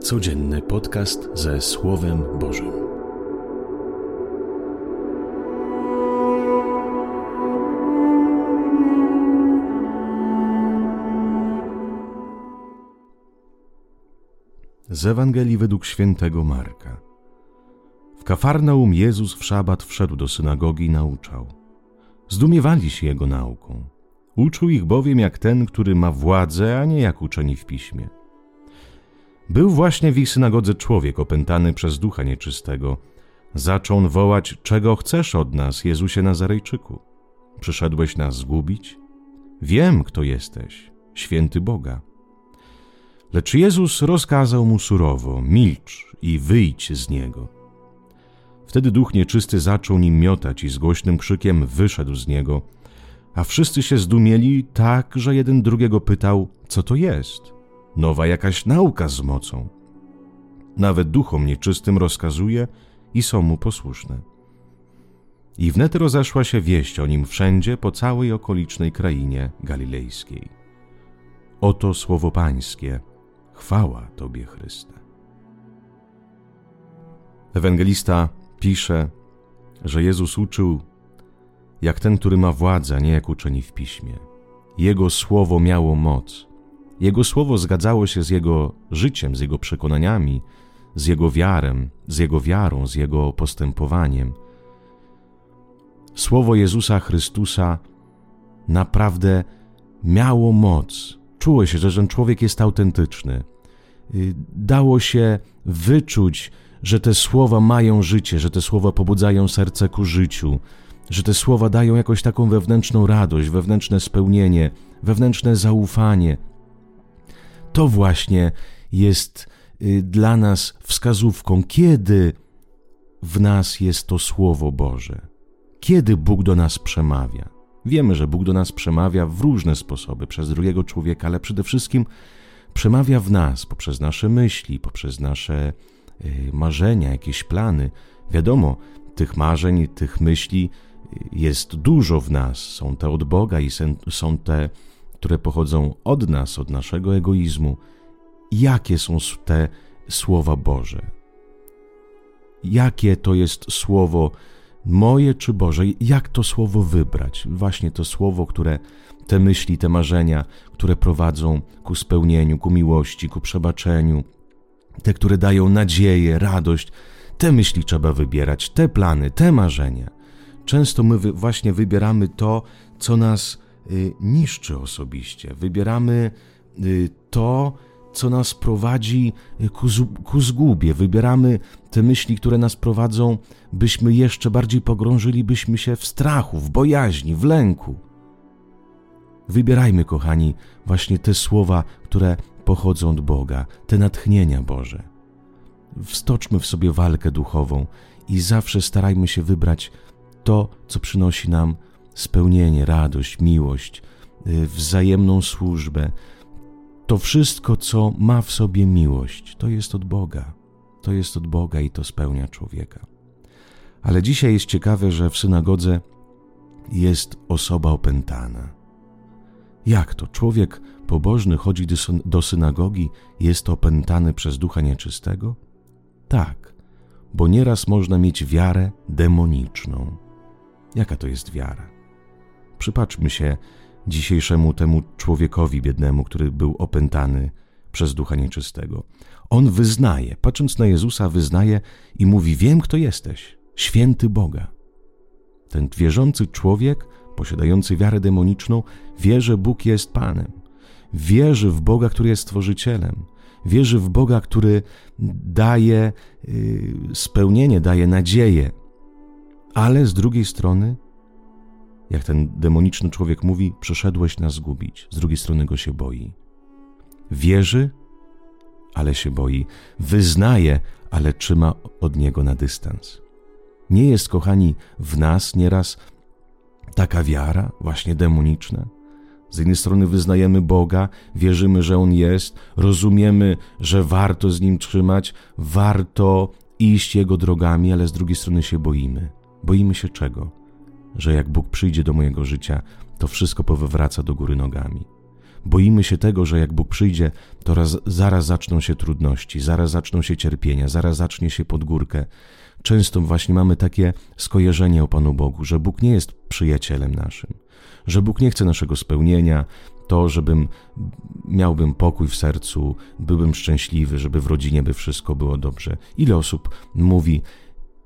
Codzienny podcast ze Słowem Bożym. Z Ewangelii według świętego Marka. W Kafarnaum Jezus w szabat wszedł do synagogi i nauczał. Zdumiewali się jego nauką. Uczył ich bowiem jak ten, który ma władzę, a nie jak uczeni w piśmie. Był właśnie w ich synagodze człowiek opętany przez ducha nieczystego. Zaczął wołać: Czego chcesz od nas, Jezusie Nazarejczyku? Przyszedłeś nas zgubić? Wiem, kto jesteś, święty Boga. Lecz Jezus rozkazał mu surowo: Milcz i wyjdź z niego. Wtedy duch nieczysty zaczął nim miotać i z głośnym krzykiem wyszedł z niego, a wszyscy się zdumieli tak, że jeden drugiego pytał: Co to jest? Nowa jakaś nauka z mocą. Nawet duchom nieczystym rozkazuje i są mu posłuszne. I wnet rozeszła się wieść o nim wszędzie po całej okolicznej krainie galilejskiej. Oto słowo Pańskie. Chwała Tobie, Chryste. Ewangelista pisze, że Jezus uczył jak ten, który ma władzę, nie jak uczeni w piśmie. Jego słowo miało moc. Jego słowo zgadzało się z jego życiem, z jego przekonaniami, z jego wiarem, z jego wiarą, z jego postępowaniem. Słowo Jezusa Chrystusa naprawdę miało moc. Czuło się, że ten człowiek jest autentyczny. Y, dało się wyczuć, że te słowa mają życie, że te słowa pobudzają serce ku życiu, że te słowa dają jakąś taką wewnętrzną radość, wewnętrzne spełnienie, wewnętrzne zaufanie, to właśnie jest y, dla nas wskazówką, kiedy w nas jest to Słowo Boże, kiedy Bóg do nas przemawia. Wiemy, że Bóg do nas przemawia w różne sposoby, przez drugiego człowieka, ale przede wszystkim przemawia w nas poprzez nasze myśli, poprzez nasze y, marzenia, jakieś plany. Wiadomo, tych marzeń, tych myśli y, jest dużo w nas. Są te od Boga i są te które pochodzą od nas, od naszego egoizmu, jakie są te słowa Boże. Jakie to jest słowo moje czy Boże? Jak to słowo wybrać? Właśnie to słowo, które te myśli, te marzenia, które prowadzą ku spełnieniu, ku miłości, ku przebaczeniu, te, które dają nadzieję, radość, te myśli trzeba wybierać, te plany, te marzenia. Często my właśnie wybieramy to, co nas niszczy osobiście. Wybieramy y, to, co nas prowadzi y, ku, ku zgubie. Wybieramy te myśli, które nas prowadzą, byśmy jeszcze bardziej pogrążylibyśmy się w strachu, w bojaźni, w lęku. Wybierajmy, kochani, właśnie te słowa, które pochodzą od Boga, te natchnienia Boże. Wstoczmy w sobie walkę duchową i zawsze starajmy się wybrać to, co przynosi nam spełnienie, radość, miłość, y, wzajemną służbę. To wszystko, co ma w sobie miłość, to jest od Boga. To jest od Boga i to spełnia człowieka. Ale dzisiaj jest ciekawe, że w synagodze jest osoba opętana. Jak to? Człowiek pobożny chodzi do synagogi, jest opętany przez ducha nieczystego? Tak, bo nieraz można mieć wiarę demoniczną. Jaka to jest wiara? Przypatrzmy się dzisiejszemu temu człowiekowi biednemu, który był opętany przez ducha nieczystego. On wyznaje, patrząc na Jezusa, wyznaje i mówi: Wiem, kto jesteś, święty Boga. Ten wierzący człowiek, posiadający wiarę demoniczną, wie, że Bóg jest Panem. Wierzy w Boga, który jest Stworzycielem. Wierzy w Boga, który daje y, spełnienie, daje nadzieję. Ale z drugiej strony jak ten demoniczny człowiek mówi, przyszedłeś nas zgubić. Z drugiej strony go się boi. Wierzy, ale się boi. Wyznaje, ale trzyma od niego na dystans. Nie jest, kochani, w nas nieraz taka wiara, właśnie demoniczna? Z jednej strony wyznajemy Boga, wierzymy, że On jest, rozumiemy, że warto z Nim trzymać, warto iść Jego drogami, ale z drugiej strony się boimy. Boimy się czego? Że jak Bóg przyjdzie do mojego życia, to wszystko powywraca do góry nogami. Boimy się tego, że jak Bóg przyjdzie, to raz, zaraz zaczną się trudności, zaraz zaczną się cierpienia, zaraz zacznie się podgórkę. Często właśnie mamy takie skojarzenie o Panu Bogu, że Bóg nie jest przyjacielem naszym, że Bóg nie chce naszego spełnienia, to, żebym miałbym pokój w sercu, byłbym szczęśliwy, żeby w rodzinie by wszystko było dobrze. Ile osób mówi,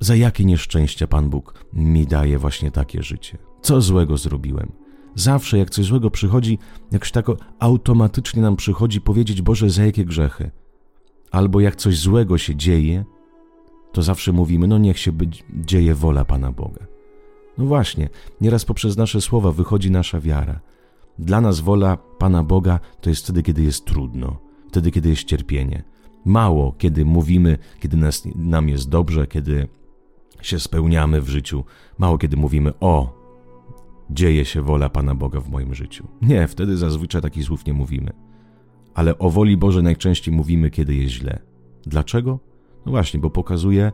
za jakie nieszczęścia Pan Bóg mi daje właśnie takie życie? Co złego zrobiłem? Zawsze jak coś złego przychodzi, jakoś tak automatycznie nam przychodzi powiedzieć Boże, za jakie grzechy. Albo jak coś złego się dzieje, to zawsze mówimy, no niech się dzieje wola Pana Boga. No właśnie, nieraz poprzez nasze słowa wychodzi nasza wiara. Dla nas wola Pana Boga to jest wtedy, kiedy jest trudno, wtedy, kiedy jest cierpienie. Mało, kiedy mówimy, kiedy nas, nam jest dobrze, kiedy się spełniamy w życiu. Mało, kiedy mówimy, o, dzieje się wola Pana Boga w moim życiu. Nie, wtedy zazwyczaj takich słów nie mówimy. Ale o woli Boże najczęściej mówimy, kiedy jest źle. Dlaczego? No właśnie, bo pokazuje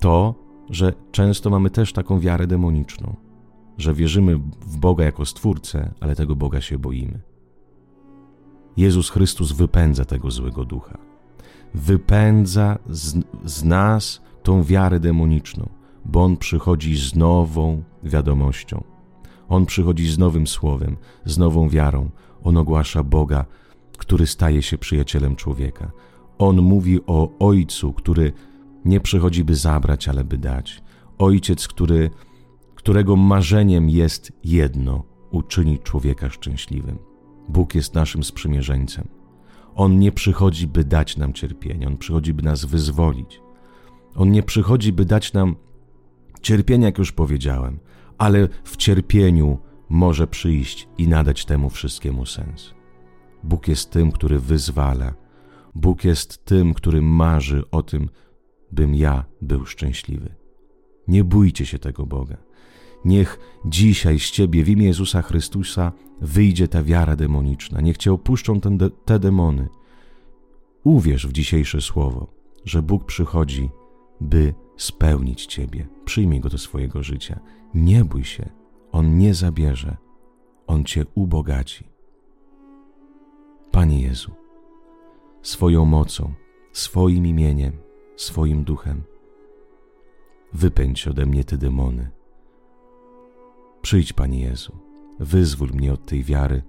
to, że często mamy też taką wiarę demoniczną, że wierzymy w Boga jako Stwórcę, ale tego Boga się boimy. Jezus Chrystus wypędza tego złego ducha. Wypędza z, z nas tą wiarę demoniczną, bo On przychodzi z nową wiadomością. On przychodzi z nowym słowem, z nową wiarą. On ogłasza Boga, który staje się przyjacielem człowieka. On mówi o Ojcu, który nie przychodzi, by zabrać, ale by dać. Ojciec, który, którego marzeniem jest jedno uczynić człowieka szczęśliwym. Bóg jest naszym sprzymierzeńcem. On nie przychodzi, by dać nam cierpienie, on przychodzi, by nas wyzwolić. On nie przychodzi, by dać nam cierpienia, jak już powiedziałem, ale w cierpieniu może przyjść i nadać temu wszystkiemu sens. Bóg jest tym, który wyzwala. Bóg jest tym, który marzy o tym, bym ja był szczęśliwy. Nie bójcie się tego Boga. Niech dzisiaj z ciebie w imię Jezusa Chrystusa wyjdzie ta wiara demoniczna. Niech cię opuszczą te, te demony. Uwierz w dzisiejsze słowo, że Bóg przychodzi, by spełnić ciebie. Przyjmij go do swojego życia. Nie bój się, on nie zabierze, on cię ubogaci. Panie Jezu, swoją mocą, swoim imieniem, swoim duchem, wypędź ode mnie te demony. Przyjdź, Panie Jezu, wyzwól mnie od tej wiary,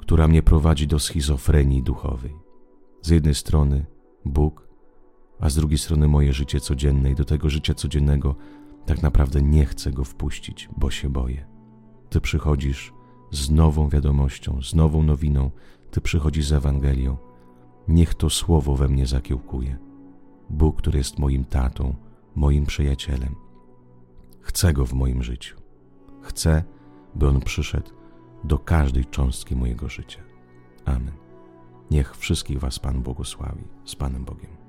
która mnie prowadzi do schizofrenii duchowej. Z jednej strony Bóg, a z drugiej strony moje życie codzienne i do tego życia codziennego tak naprawdę nie chcę go wpuścić, bo się boję. Ty przychodzisz z nową wiadomością, z nową nowiną, Ty przychodzisz z Ewangelią. Niech to słowo we mnie zakiełkuje. Bóg, który jest moim tatą, moim przyjacielem. Chcę go w moim życiu. Chcę, by on przyszedł do każdej cząstki mojego życia. Amen. Niech wszystkich Was Pan błogosławi. Z Panem Bogiem.